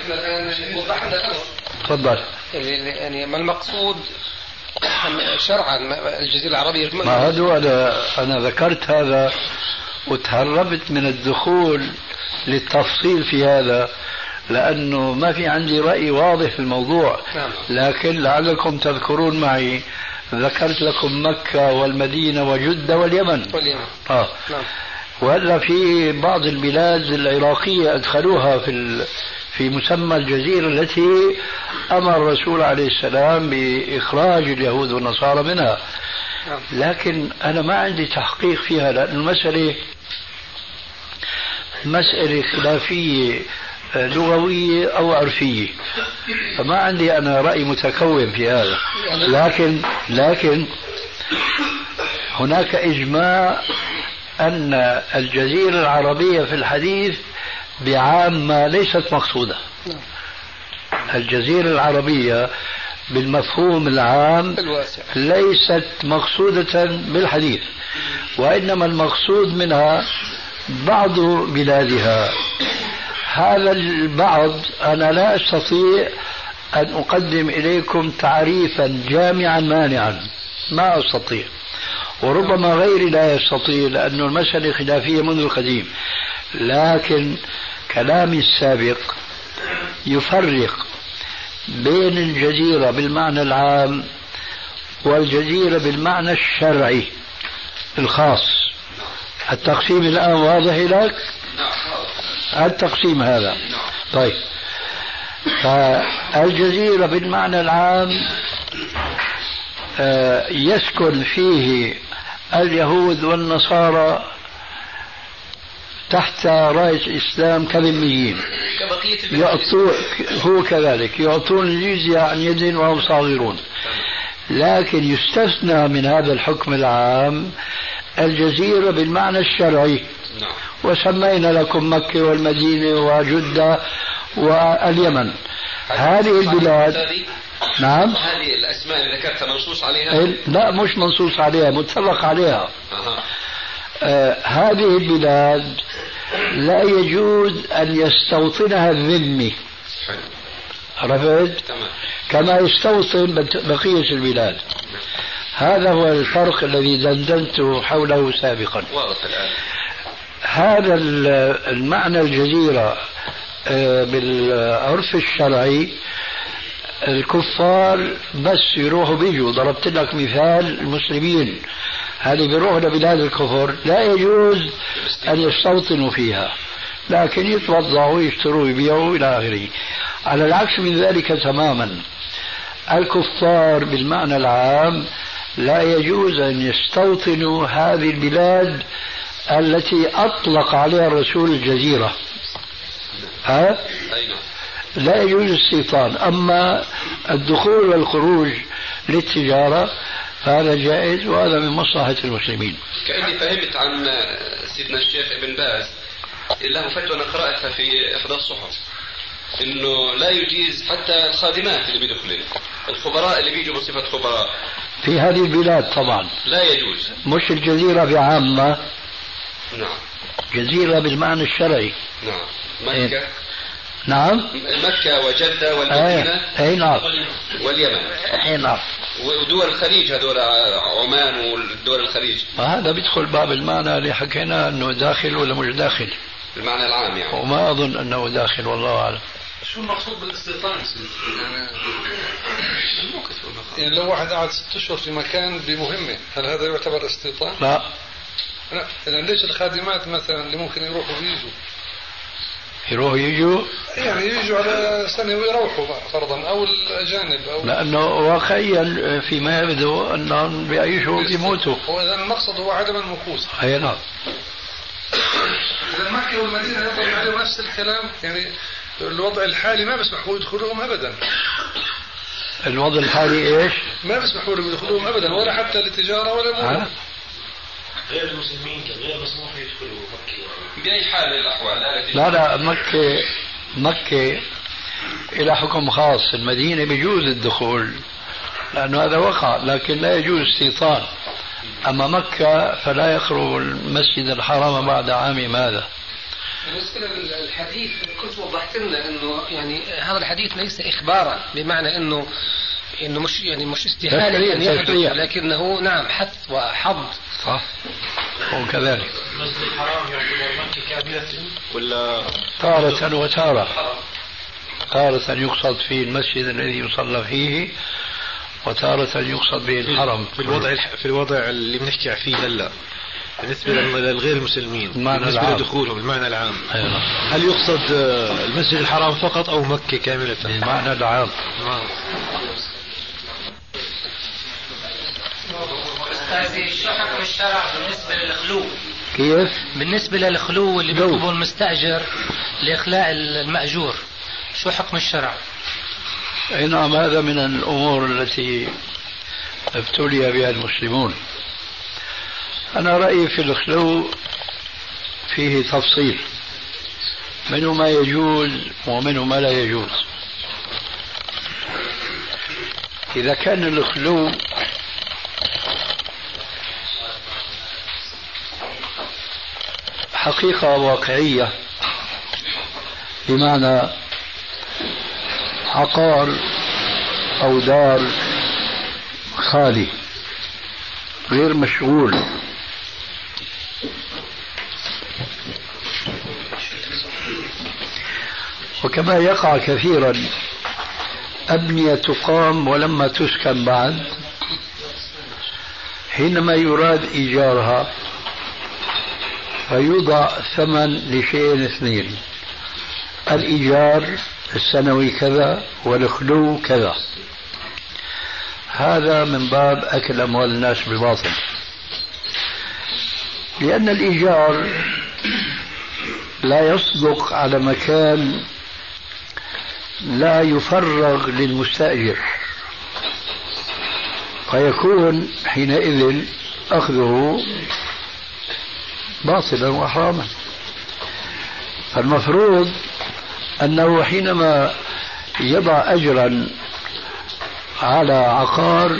إحنا الآن وضحنا الامر تفضل يعني ما المقصود شرعا. الجزيرة العربية ما هذا أنا أنا ذكرت هذا وتهربت من الدخول للتفصيل في هذا لأنه ما في عندي رأي واضح في الموضوع. نعم. لكن لعلكم تذكرون معي ذكرت لكم مكة والمدينة وجدة واليمن. واليمن. آه. نعم. وهلا في بعض البلاد العراقية أدخلوها في ال... في مسمى الجزيرة التي أمر الرسول عليه السلام بإخراج اليهود والنصارى منها. نعم. لكن أنا ما عندي تحقيق فيها لأن المسألة مسألة خلافية آه، لغوية أو عرفية. فما عندي أنا رأي متكون في هذا. لكن لكن هناك إجماع أن الجزيرة العربية في الحديث بعامة ليست مقصودة. الجزيرة العربية بالمفهوم العام الواسع. ليست مقصودة بالحديث وإنما المقصود منها بعض بلادها. هذا البعض أنا لا أستطيع أن أقدم إليكم تعريفا جامعا مانعا ما أستطيع. وربما غيري لا يستطيع لأن المسألة خلافية منذ القديم. لكن كلامي السابق يفرق بين الجزيرة بالمعنى العام والجزيرة بالمعنى الشرعي الخاص. التقسيم الآن واضح لك؟ التقسيم هذا. طيب. فالجزيرة بالمعنى العام آه، يسكن فيه اليهود والنصارى تحت راية الإسلام كذميين يعطون هو كذلك. يعطون الجزية عن يد وهم صاغرون. لكن يستثنى من هذا الحكم العام الجزيرة بالمعنى الشرعي. وسمينا لكم مكة والمدينة وجدة واليمن. هذه البلاد نعم. هذه الأسماء اللي ذكرتها منصوص عليها؟ لا مش منصوص عليها متفق عليها. أها. آه هذه البلاد لا يجوز أن يستوطنها الذمي. عرفت؟ كما يستوطن بقية البلاد. هذا هو الفرق الذي دندنت حوله سابقا. هذا ال- المعنى الجزيرة آه، بالعرف الشرعي الكفار بس يروحوا بيجوا. ضربت لك مثال المسلمين. هذه بيروحوا لبلاد الكفر لا يجوز أن يستوطنوا فيها لكن يتوضعوا يشتروا يبيعوا إلى آخره. على العكس من ذلك تماما. الكفار بالمعنى العام لا يجوز أن يستوطنوا هذه البلاد التي أطلق عليها الرسول الجزيرة. ها؟ لا يجوز الاستيطان. أما الدخول والخروج للتجارة فهذا جائز وهذا من مصلحة المسلمين. كأني فهمت عن سيدنا الشيخ ابن باز له فتوى أنا قرأتها في إحدى الصحف إنه لا يجيز حتى الخادمات اللي بيدخلوا الخبراء اللي بيجوا بصفة خبراء. في هذه البلاد طبعا. لا يجوز. مش الجزيرة بعامة. نعم. جزيرة بالمعنى الشرعي. نعم. مكة. نعم. مكة وجدة والمدينة اي نعم. واليمن. اي نعم. ودول الخليج هذول عمان ودول الخليج. وهذا بيدخل باب المعنى اللي حكينا إنه داخل ولا مش داخل. بالمعنى العام يعني. وما أظن إنه داخل والله أعلم. شو المقصود بالاستيطان؟ يعني يعني لو واحد قعد ست أشهر في مكان بمهمة هل هذا يعتبر استيطان؟ لا. لا. اذا ليش الخادمات مثلا اللي ممكن يروحوا ويجوا يروحوا يجوا يعني يجوا على سنة ويروحوا فرضا أو الأجانب أو لأنه واقعيا فيما يبدو أنهم بيعيشوا وبيموتوا واذا المقصد هو عدم المكوس اي نعم. اذا مكة والمدينة ينطبق عليهم نفس الكلام يعني الوضع الحالي ما بيسمحوا يدخلوهم ابدا. الوضع الحالي إيش؟ ما بيسمحوا لهم يدخلوهم ابدا ولا حتى للتجارة ولا؟ غير المسلمين غير مسموح يدخلوا مكة. بأي حال من الأحوال لا لا مكة مكة إلى حكم خاص. المدينة بيجوز الدخول لأنه هذا وقع لكن لا يجوز استيطان. أما مكة فلا يخرج المسجد الحرام بعد عام ماذا. بالنسبة للحديث كنت وضحت لنا إنه يعني هذا الحديث ليس إخبارا بمعنى إنه إنه مش يعني مش استحالة ان يحدث لكنه نعم حث وحظ. صح. وكذلك. المسجد الحرام يعتبر مكة كاملة ولا تارة وتارة. تارة يقصد فيه المسجد الذي يصلى فيه وتارة يقصد به الحرم. في الوضع في الوضع اللي بنحكي فيه هلا. بالنسبة للغير المسلمين بالنسبة العام. لدخولهم المعنى العام. أيوة. هل يقصد آه، المسجد الحرام فقط أو مكة كاملة؟ المعنى العام. نعم. شو حكم الشرع بالنسبة للخلو؟ كيف؟ بالنسبة للخلو اللي بيطلبه المستأجر لإخلاء المأجور شو حكم الشرع؟ أي نعم هذا من الأمور التي ابتلي بها المسلمون أنا رأيي في الخلو فيه تفصيل منه ما يجوز ومنه ما لا يجوز إذا كان الخلو حقيقة واقعية. بمعنى عقار أو دار خالي غير مشغول. وكما يقع كثيرا أبنية تقام ولما تسكن بعد حينما يراد إيجارها. فيوضع ثمن لشيء اثنين. الإيجار السنوي كذا والخلو كذا. هذا من باب أكل أموال الناس بالباطل. لأن الإيجار لا يصدق على مكان لا يفرغ للمستأجر. فيكون حينئذ أخذه باطلا وحراما فالمفروض أنه حينما يضع أجرا على عقار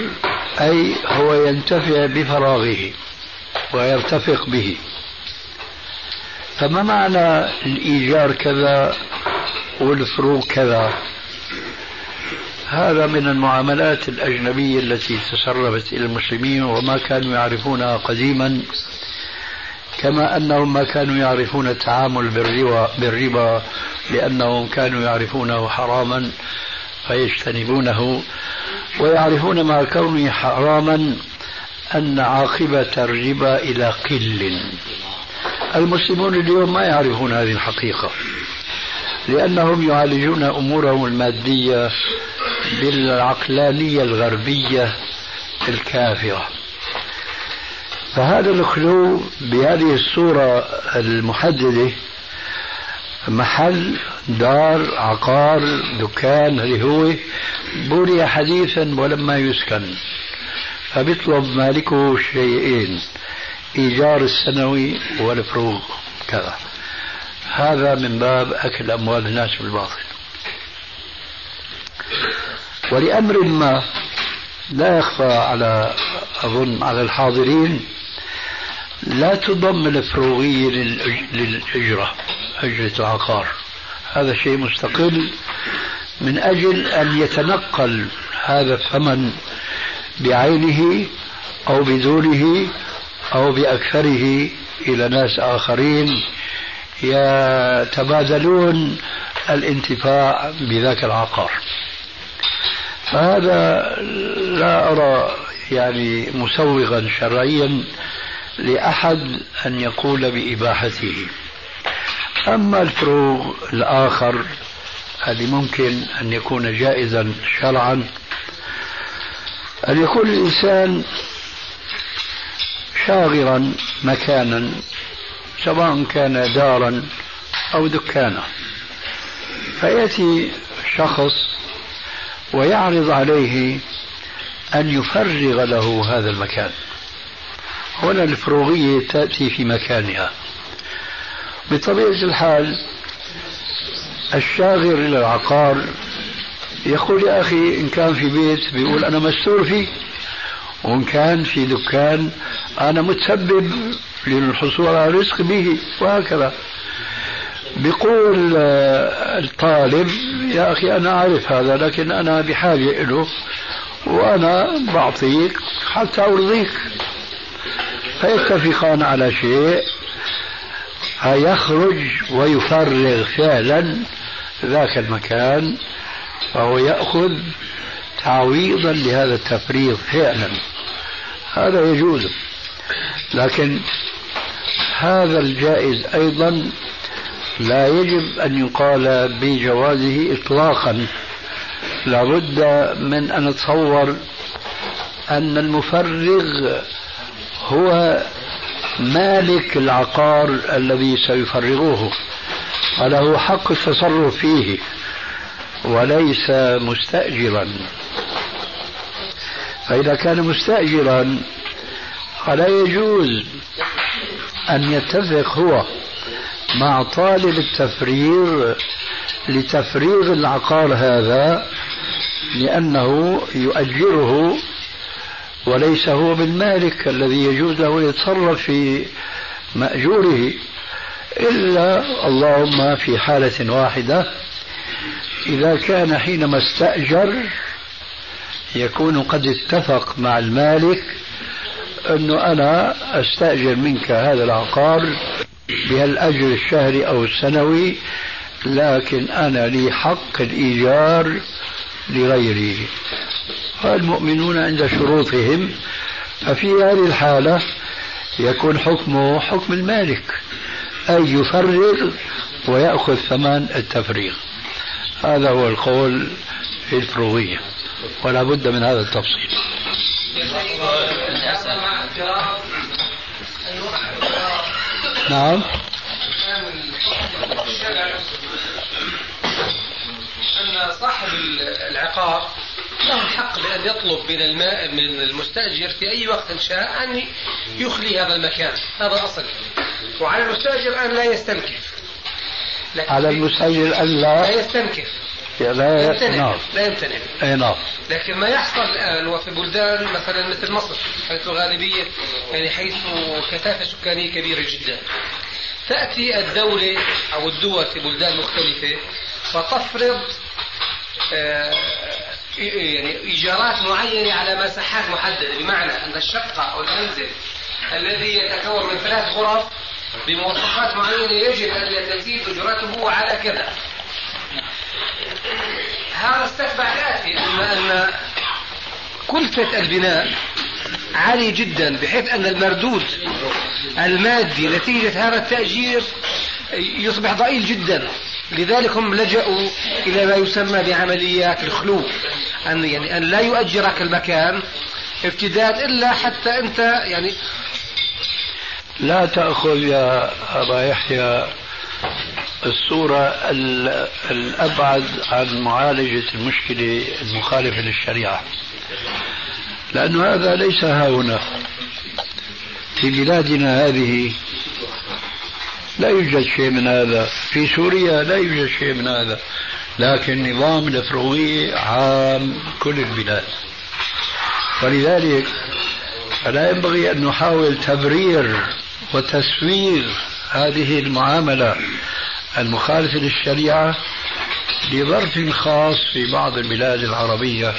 أي هو ينتفع بفراغه ويرتفق به. فما معنى الإيجار كذا والفروق كذا؟ هذا من المعاملات الأجنبية التي تسربت إلى المسلمين وما كانوا يعرفونها قديما. كما أنهم ما كانوا يعرفون التعامل بالربا, بالربا لأنهم كانوا يعرفونه حراما فيجتنبونه ويعرفون مع كونه حراما أن عاقبة الربا إلى قل. المسلمون اليوم ما يعرفون هذه الحقيقة لأنهم يعالجون أمورهم المادية بالعقلانية الغربية الكافرة. فهذا الخلو بهذه الصورة المحددة محل دار عقار دكان اللي هو بني حديثا ولما يسكن. فبيطلب مالكه شيئين إيجار السنوي والفروغ كذا. هذا من باب أكل أموال الناس بالباطل. ولأمر ما لا يخفى على أظن على الحاضرين لا تضم الفروغية للأجرة أجرة العقار. هذا شيء مستقل من أجل أن يتنقل هذا الثمن بعينه أو بدونه أو بأكثره إلى ناس آخرين يتبادلون الانتفاع بذاك العقار. فهذا لا أرى يعني مسوغا شرعيا لأحد أن يقول بإباحته. أما الفروغ الآخر الذي ممكن أن يكون جائزا شرعا. أن يكون الإنسان شاغرا مكانا سواء كان دارا أو دكانا. فيأتي شخص ويعرض عليه أن يفرغ له هذا المكان. هنا الفروغية تأتي في مكانها. بطبيعة الحال الشاغر إلى العقار يقول يا أخي إن كان في بيت بيقول أنا مستور فيه. وإن كان في دكان أنا متسبب للحصول على رزق به. وهكذا. بيقول آه، الطالب يا أخي أنا أعرف هذا لكن أنا بحاجة له وأنا بعطيك حتى أرضيك. فيتفقان على شيء. يخرج ويفرغ فعلا ذاك المكان فهو يأخذ تعويضا لهذا التفريغ فعلا. هذا يجوز. لكن هذا الجائز أيضا لا يجب أن يقال بجوازه إطلاقا. لابد من أن نتصور أن المفرغ هو مالك العقار الذي سيفرغه وله حق التصرف فيه وليس مستأجرا. فإذا كان مستأجرا فلا يجوز أن يتفق هو مع طالب التفريغ لتفريغ العقار هذا لأنه يؤجره وليس هو بالمالك الذي يجوز له يتصرف في مأجوره إلا اللهم في حالة واحدة إذا كان حينما استأجر يكون قد اتفق مع المالك أنه أنا أستأجر منك هذا العقار بهالأجر الشهري أو السنوي لكن أنا لي حق الإيجار لغيري. فالمؤمنون عند شروطهم ففي هذه الحالة يكون حكمه حكم المالك أي يفرغ ويأخذ ثمن التفريغ. هذا هو القول في الفروغية ولا بد من هذا التفصيل. نعم. أن صاحب العقار الحق بأن يطلب من الماء من المستأجر في أي وقت شاء أن يخلي هذا المكان. هذا الأصل. وعلى المستأجر أن لا يستنكف على المستأجر أن لا. لا يستنكف لا يمتنع. نعم لا يمتنع. اي نعم لكن ما يحصل الآن وفي بلدان مثلا مثل مصر حيث الغالبية يعني حيث كثافة سكانية كبيرة جدا. تأتي الدولة أو الدول في بلدان مختلفة فتفرض آه، يعني ايجارات معينة على مساحات محددة بمعنى أن الشقة أو المنزل الذي يتكون من ثلاث غرف بمواصفات معينة يجب أن تزيد أجرته على كذا. هذا استتبع الآتي أن أن كلفة البناء عالي جدا بحيث أن المردود المادي نتيجة هذا التأجير يصبح ضئيل جدا. لذلك هم لجأوا إلى ما يسمى بعمليات الخلو أن يعني أن لا يؤجرك المكان ابتداء إلا حتى أنت يعني لا تأخذ يا أبا يحيى الصورة الأبعد عن معالجة المشكلة المخالفة للشريعة لأن هذا ليس ها هنا. في بلادنا هذه لا يوجد شيء من هذا. في سوريا لا يوجد شيء من هذا. لكن نظام الأفروية عام كل البلاد. ولذلك فلا ينبغي أن نحاول تبرير وتسوير هذه المعاملة المخالفة للشريعة لظرف خاص في بعض البلاد العربية.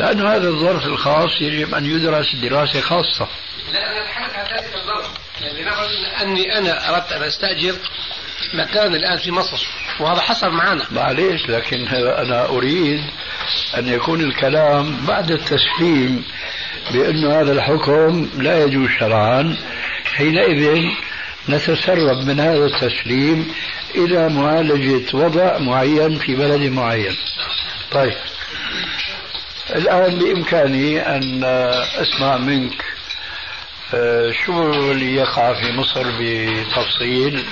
لأن هذا الظرف الخاص يجب أن يدرس دراسة خاصة. لا أنا أتحدث عن ذلك الظرف. يعني نفرض أني أنا أردت أن أستأجر مكان الآن في مصر وهذا حصل معنا. معليش لكن أنا أريد أن يكون الكلام بعد التسليم بأن هذا الحكم لا يجوز شرعا. حينئذ نتسرب من هذا التسليم إلى معالجة وضع معين في بلد معين. طيب الآن بإمكاني أن أسمع منك شو اللي يقع في مصر بتفصيل؟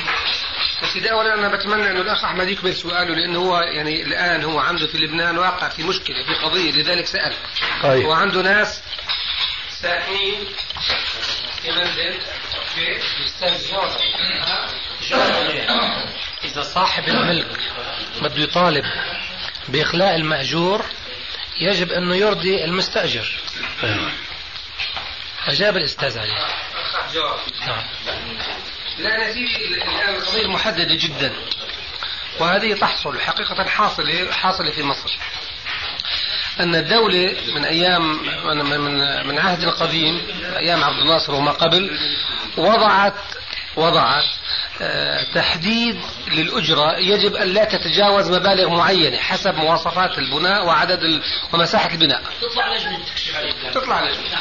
سيدي اولا أنا بتمنى أنه الأخ أحمد يكمل سؤاله لأنه هو يعني الآن هو عنده في لبنان واقع في مشكلة في قضية لذلك سأل. طيب. وعنده ناس ساكنين في منزل إذا صاحب الملك بده يطالب بإخلاء المأجور يجب أنه يرضي المستأجر. أجاب الأستاذ عليه. نعم. لا سيدي الآن القضية محددة جدا. وهذه تحصل حقيقة حاصلة حاصلة في مصر. أن الدولة من أيام من من, من عهد القديم أيام عبد الناصر وما قبل وضعت وضعت آه، تحديد للأجرة يجب أن لا تتجاوز مبالغ معينة حسب مواصفات البناء وعدد ومساحة البناء. تطلع لجنة تطلع لجنة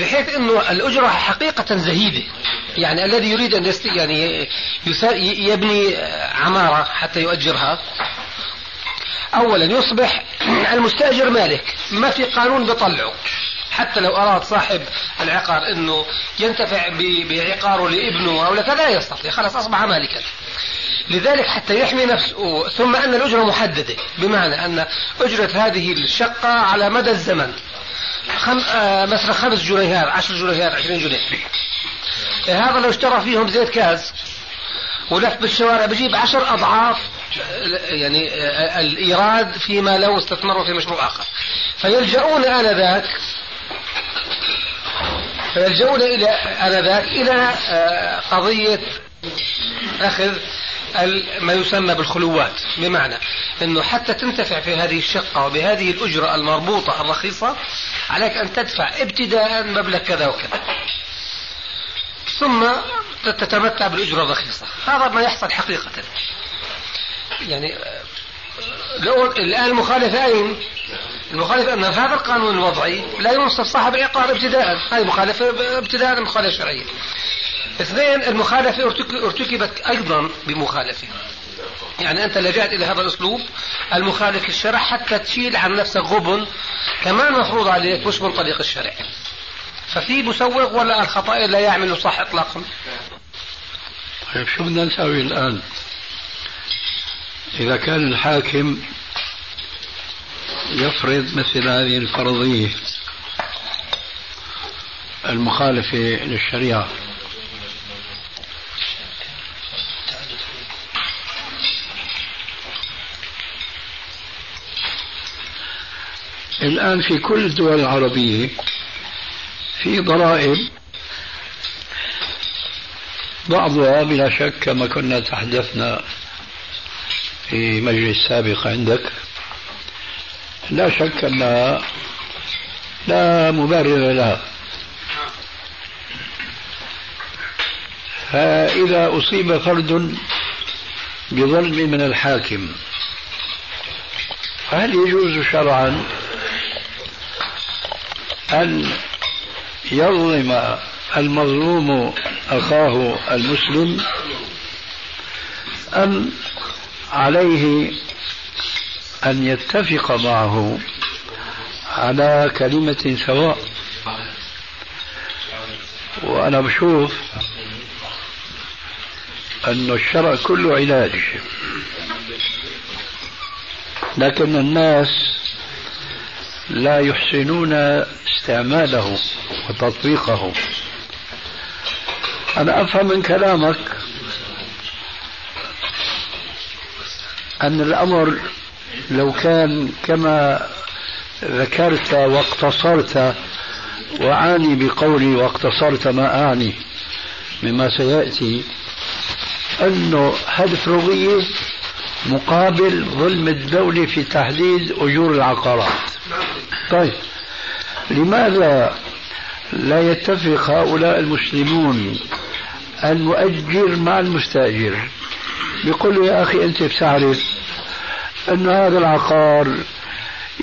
بحيث إنه الأجرة حقيقة زهيدة. يعني الذي يريد أن يست... يعني يبني عمارة حتى يؤجرها. اولا يصبح المستأجر مالك. ما في قانون بيطلعه حتى لو أراد صاحب العقار أنه ينتفع بعقاره لابنه أو لكذا لا يستطيع. خلاص أصبح مالكا. لذلك حتى يحمي نفسه. ثم أن الأجرة محددة. بمعنى أن أجرة هذه الشقة على مدى الزمن. خم... آه مثلا خمس جنيهات عشر جنيهات عشرين جنيه هذا لو اشترى فيهم زيت كاز ولف بالشوارع بجيب عشر أضعاف يعني آه، الإيراد فيما لو استثمروا في مشروع آخر. فيلجؤون آنذاك فيلجؤون إلى آنذاك إلى آه، قضية أخذ ما يسمى بالخلوات بمعنى أنه حتى تنتفع في هذه الشقة وبهذه الأجرة المربوطة الرخيصة عليك أن تدفع ابتداء مبلغ كذا وكذا. ثم تتمتع بالأجرة الرخيصة. هذا ما يحصل حقيقة. يعني الآن المخالفة أين؟ المخالفة أن هذا القانون الوضعي لا ينصف صاحب العقار ابتداء. هذه مخالفة ابتداء مخالفة شرعية. اثنين المخالفة ارتكبت أيضا بمخالفة يعني أنت لجأت إلى هذا الأسلوب المخالف للشرع حتى تشيل عن نفسك غبن كمان مفروض عليك مش من طريق الشرع. ففي مسوغ ولا الخطأ لا يعمل صح إطلاقا. طيب شو بدنا نسوي الآن؟ إذا كان الحاكم يفرض مثل هذه الفرضية المخالفة للشريعة الآن في كل الدول العربية في ضرائب بعضها بلا شك كما كنا تحدثنا في مجلس سابق عندك. لا شك أنها لا مبرر لها. فإذا أصيب فرد بظلم من الحاكم هل يجوز شرعا أن يظلم المظلوم أخاه المسلم أم عليه أن يتفق معه على كلمة سواء. وأنا بشوف أن الشرع كله علاج. لكن الناس لا يحسنون استعماله وتطبيقه. أنا أفهم من كلامك أن الأمر لو كان كما ذكرت واقتصرت وأعني بقولي واقتصرت ما أعني مما سيأتي أنه هدف رغية مقابل ظلم الدولة في تحديد أجور العقارات. طيب. لماذا لا يتفق هؤلاء المسلمون المؤجر مع المستأجر؟ بيقول يا أخي أنت بتعرف أن هذا العقار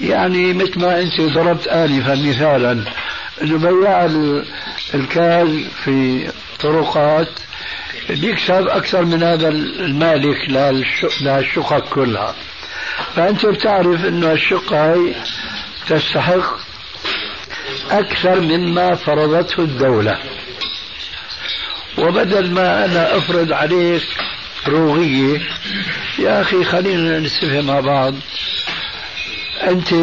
يعني مثل ما أنت ضربت آنفا مثالا أنه بياع الكاز في طرقات بيكسب أكثر من هذا المالك للشقق كلها. فأنت بتعرف أنه الشقة هي تستحق أكثر مما فرضته الدولة. وبدل ما أنا أفرض عليك روغية يا أخي خلينا نتفق مع بعض. أنت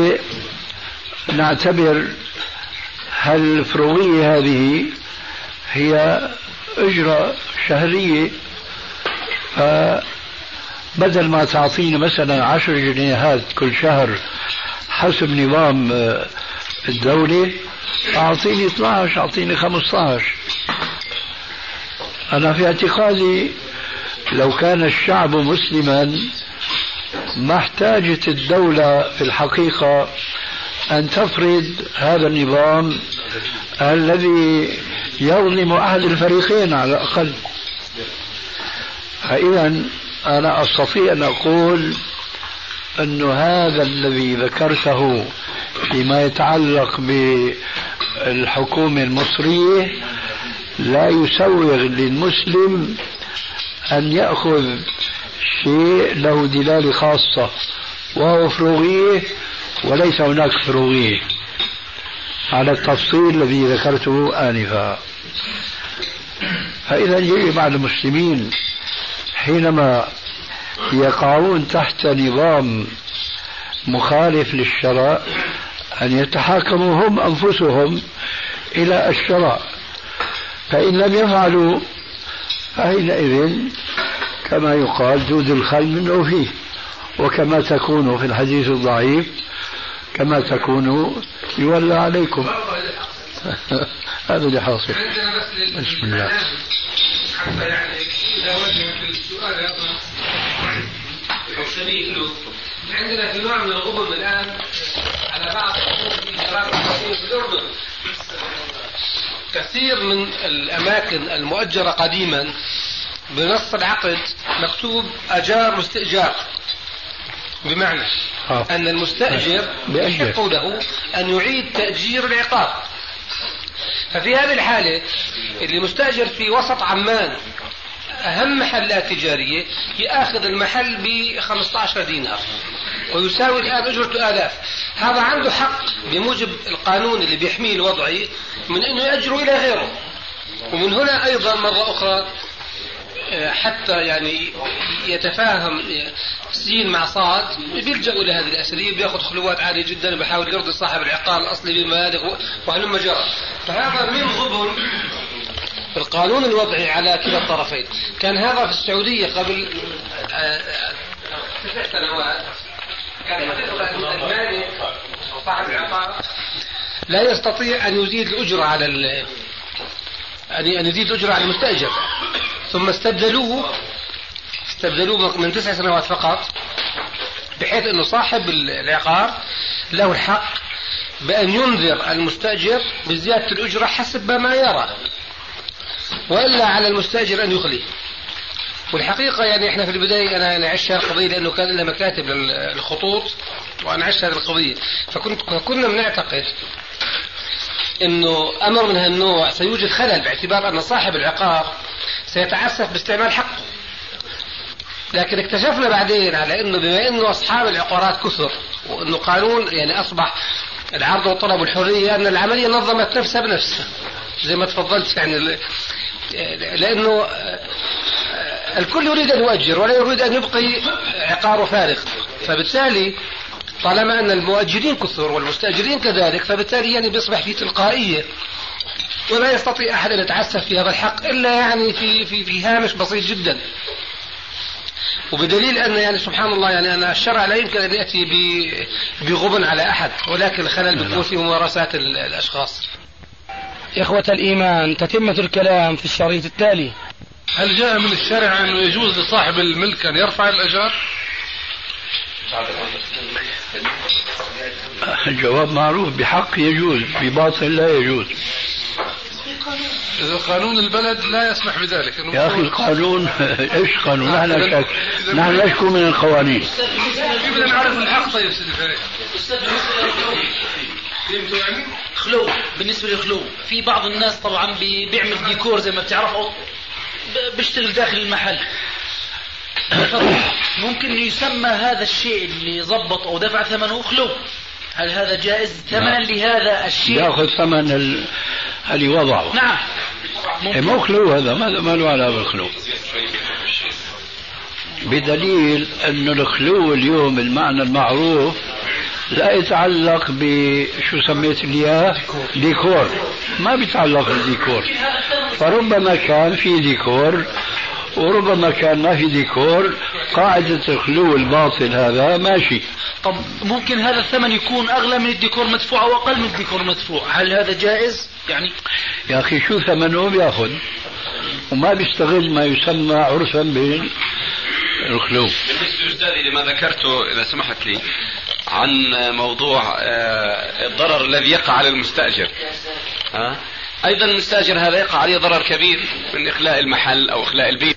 نعتبر هالفروية هذه هي أجرة شهرية؟ فبدل ما تعطيني مثلا عشر جنيهات كل شهر حسب نظام آه، الدولة أعطيني 12 أعطيني 15 أنا في اعتقادي لو كان الشعب مسلما ما احتاجت الدولة في الحقيقة أن تفرض هذا النظام الذي يظلم أحد الفريقين على الأقل. فإذا أنا أستطيع أن أقول أن هذا الذي ذكرته فيما يتعلق بالحكومة المصرية لا يسوغ للمسلم أن يأخذ شيء له دلالة خاصة وهو فروغية وليس هناك فروغية. على التفصيل الذي ذكرته آنفا. فإذا يجب على المسلمين حينما يقعون تحت نظام مخالف للشرع أن يتحاكموا هم أنفسهم إلى الشرع. فإن لم يفعلوا فحينئذ كما يقال دود الخل منه فيه. وكما تكون في الحديث الضعيف كما تكونوا يولى عليكم. هذا اللي حاصل. بسم الله. حتى يعني إذا وجه السؤال عندنا في نوع من الغبن الآن على بعض في الأردن. كثير من الأماكن المؤجرة قديما بنص العقد مكتوب أجار واستئجار بمعنى آه. أن المستأجر يحق له أن يعيد تأجير العقار ففي هذه الحالة اللي مستأجر في وسط عمان أهم محلات تجارية يأخذ المحل ب 15 دينار. ويساوي الآن أجرته آلاف. هذا عنده حق بموجب القانون اللي بيحميه الوضعي من أنه يأجره إلى غيره. ومن هنا أيضا مرة أخرى حتى يعني يتفاهم سين مع صاد بيلجأوا إلى هذه الأساليب بيأخذ خلوات عالية جدا وبيحاول يرضي صاحب العقار الأصلي بمبالغ وهلم جرى. فهذا من غبن القانون الوضعي على كلا الطرفين. كان هذا في السعودية قبل تسع سنوات كان المالك صاحب العقار لا يستطيع أن يزيد الأجرة على أن يزيد الأجرة على المستأجر. ثم استبدلوه استبدلوه من تسع سنوات فقط بحيث أنه صاحب العقار له الحق بأن ينذر المستأجر بزيادة الأجرة حسب ما يرى. وإلا على المستأجر أن يخلي والحقيقة يعني إحنا في البداية أنا يعني عشت هذه القضية لأنه كان لنا مكاتب للخطوط وأنا عشت هذه القضية. فكنت كنا بنعتقد إنه أمر من هالنوع سيوجد خلل باعتبار أن صاحب العقار سيتعسف باستعمال حقه. لكن اكتشفنا بعدين على إنه بما إنه أصحاب العقارات كثر وإنه قانون يعني أصبح العرض والطلب والحرية أن العملية نظمت نفسها بنفسها. زي ما تفضلت يعني لأنه الكل يريد أن يؤجر ولا يريد أن يبقي عقاره فارغ فبالتالي طالما أن المؤجرين كثر والمستأجرين كذلك فبالتالي يعني بيصبح في تلقائية ولا يستطيع أحد أن يتعسف في هذا الحق إلا يعني في في في هامش بسيط جدا. وبدليل أن يعني سبحان الله يعني أن الشرع لا يمكن أن يأتي بغبن على أحد ولكن الخلل بيكون في ممارسات الأشخاص. إخوة الإيمان تتمة الكلام في الشريط التالي. هل جاء من الشرع أنه يجوز لصاحب الملك أن يرفع الأجار؟ الجواب معروف بحق يجوز بباطل لا يجوز. إذا قانون البلد لا يسمح بذلك. يا أخي القانون إيش قانون؟ نحن شك نحن نشكو من القوانين. كيف نعرف الحق طيب سيدي فريد يعني؟ خلو. بالنسبة للخلو في بعض الناس طبعا بيعمل ديكور زي ما بتعرفوا بيشتغل داخل المحل. ممكن يسمى هذا الشيء اللي ظبط أو دفع ثمنه خلو. هل هذا جائز؟ ثمنا لهذا الشيء. يأخذ ثمن ال... اللي وضعه نعم. ممكن. مو خلو هذا ما له علاقة بالخلو. بدليل انه الخلو اليوم المعنى المعروف لا يتعلق بشو سميت لي ديكور. ما بيتعلق بالديكور فربما كان في ديكور وربما كان ما في ديكور. قاعدة الخلو الباطل هذا ماشي. طب ممكن هذا الثمن يكون أغلى من الديكور مدفوع أو أقل من الديكور مدفوع؟ هل هذا جائز؟ يعني يا أخي شو ثمنه بياخذ وما بيستغل ما يسمى عرفا بالخلو. بالنسبة أستاذي لما ذكرته إذا سمحت لي عن موضوع آه، الضرر الذي يقع على المستأجر. أيضا المستأجر هذا يقع عليه ضرر كبير من إخلاء المحل أو إخلاء البيت.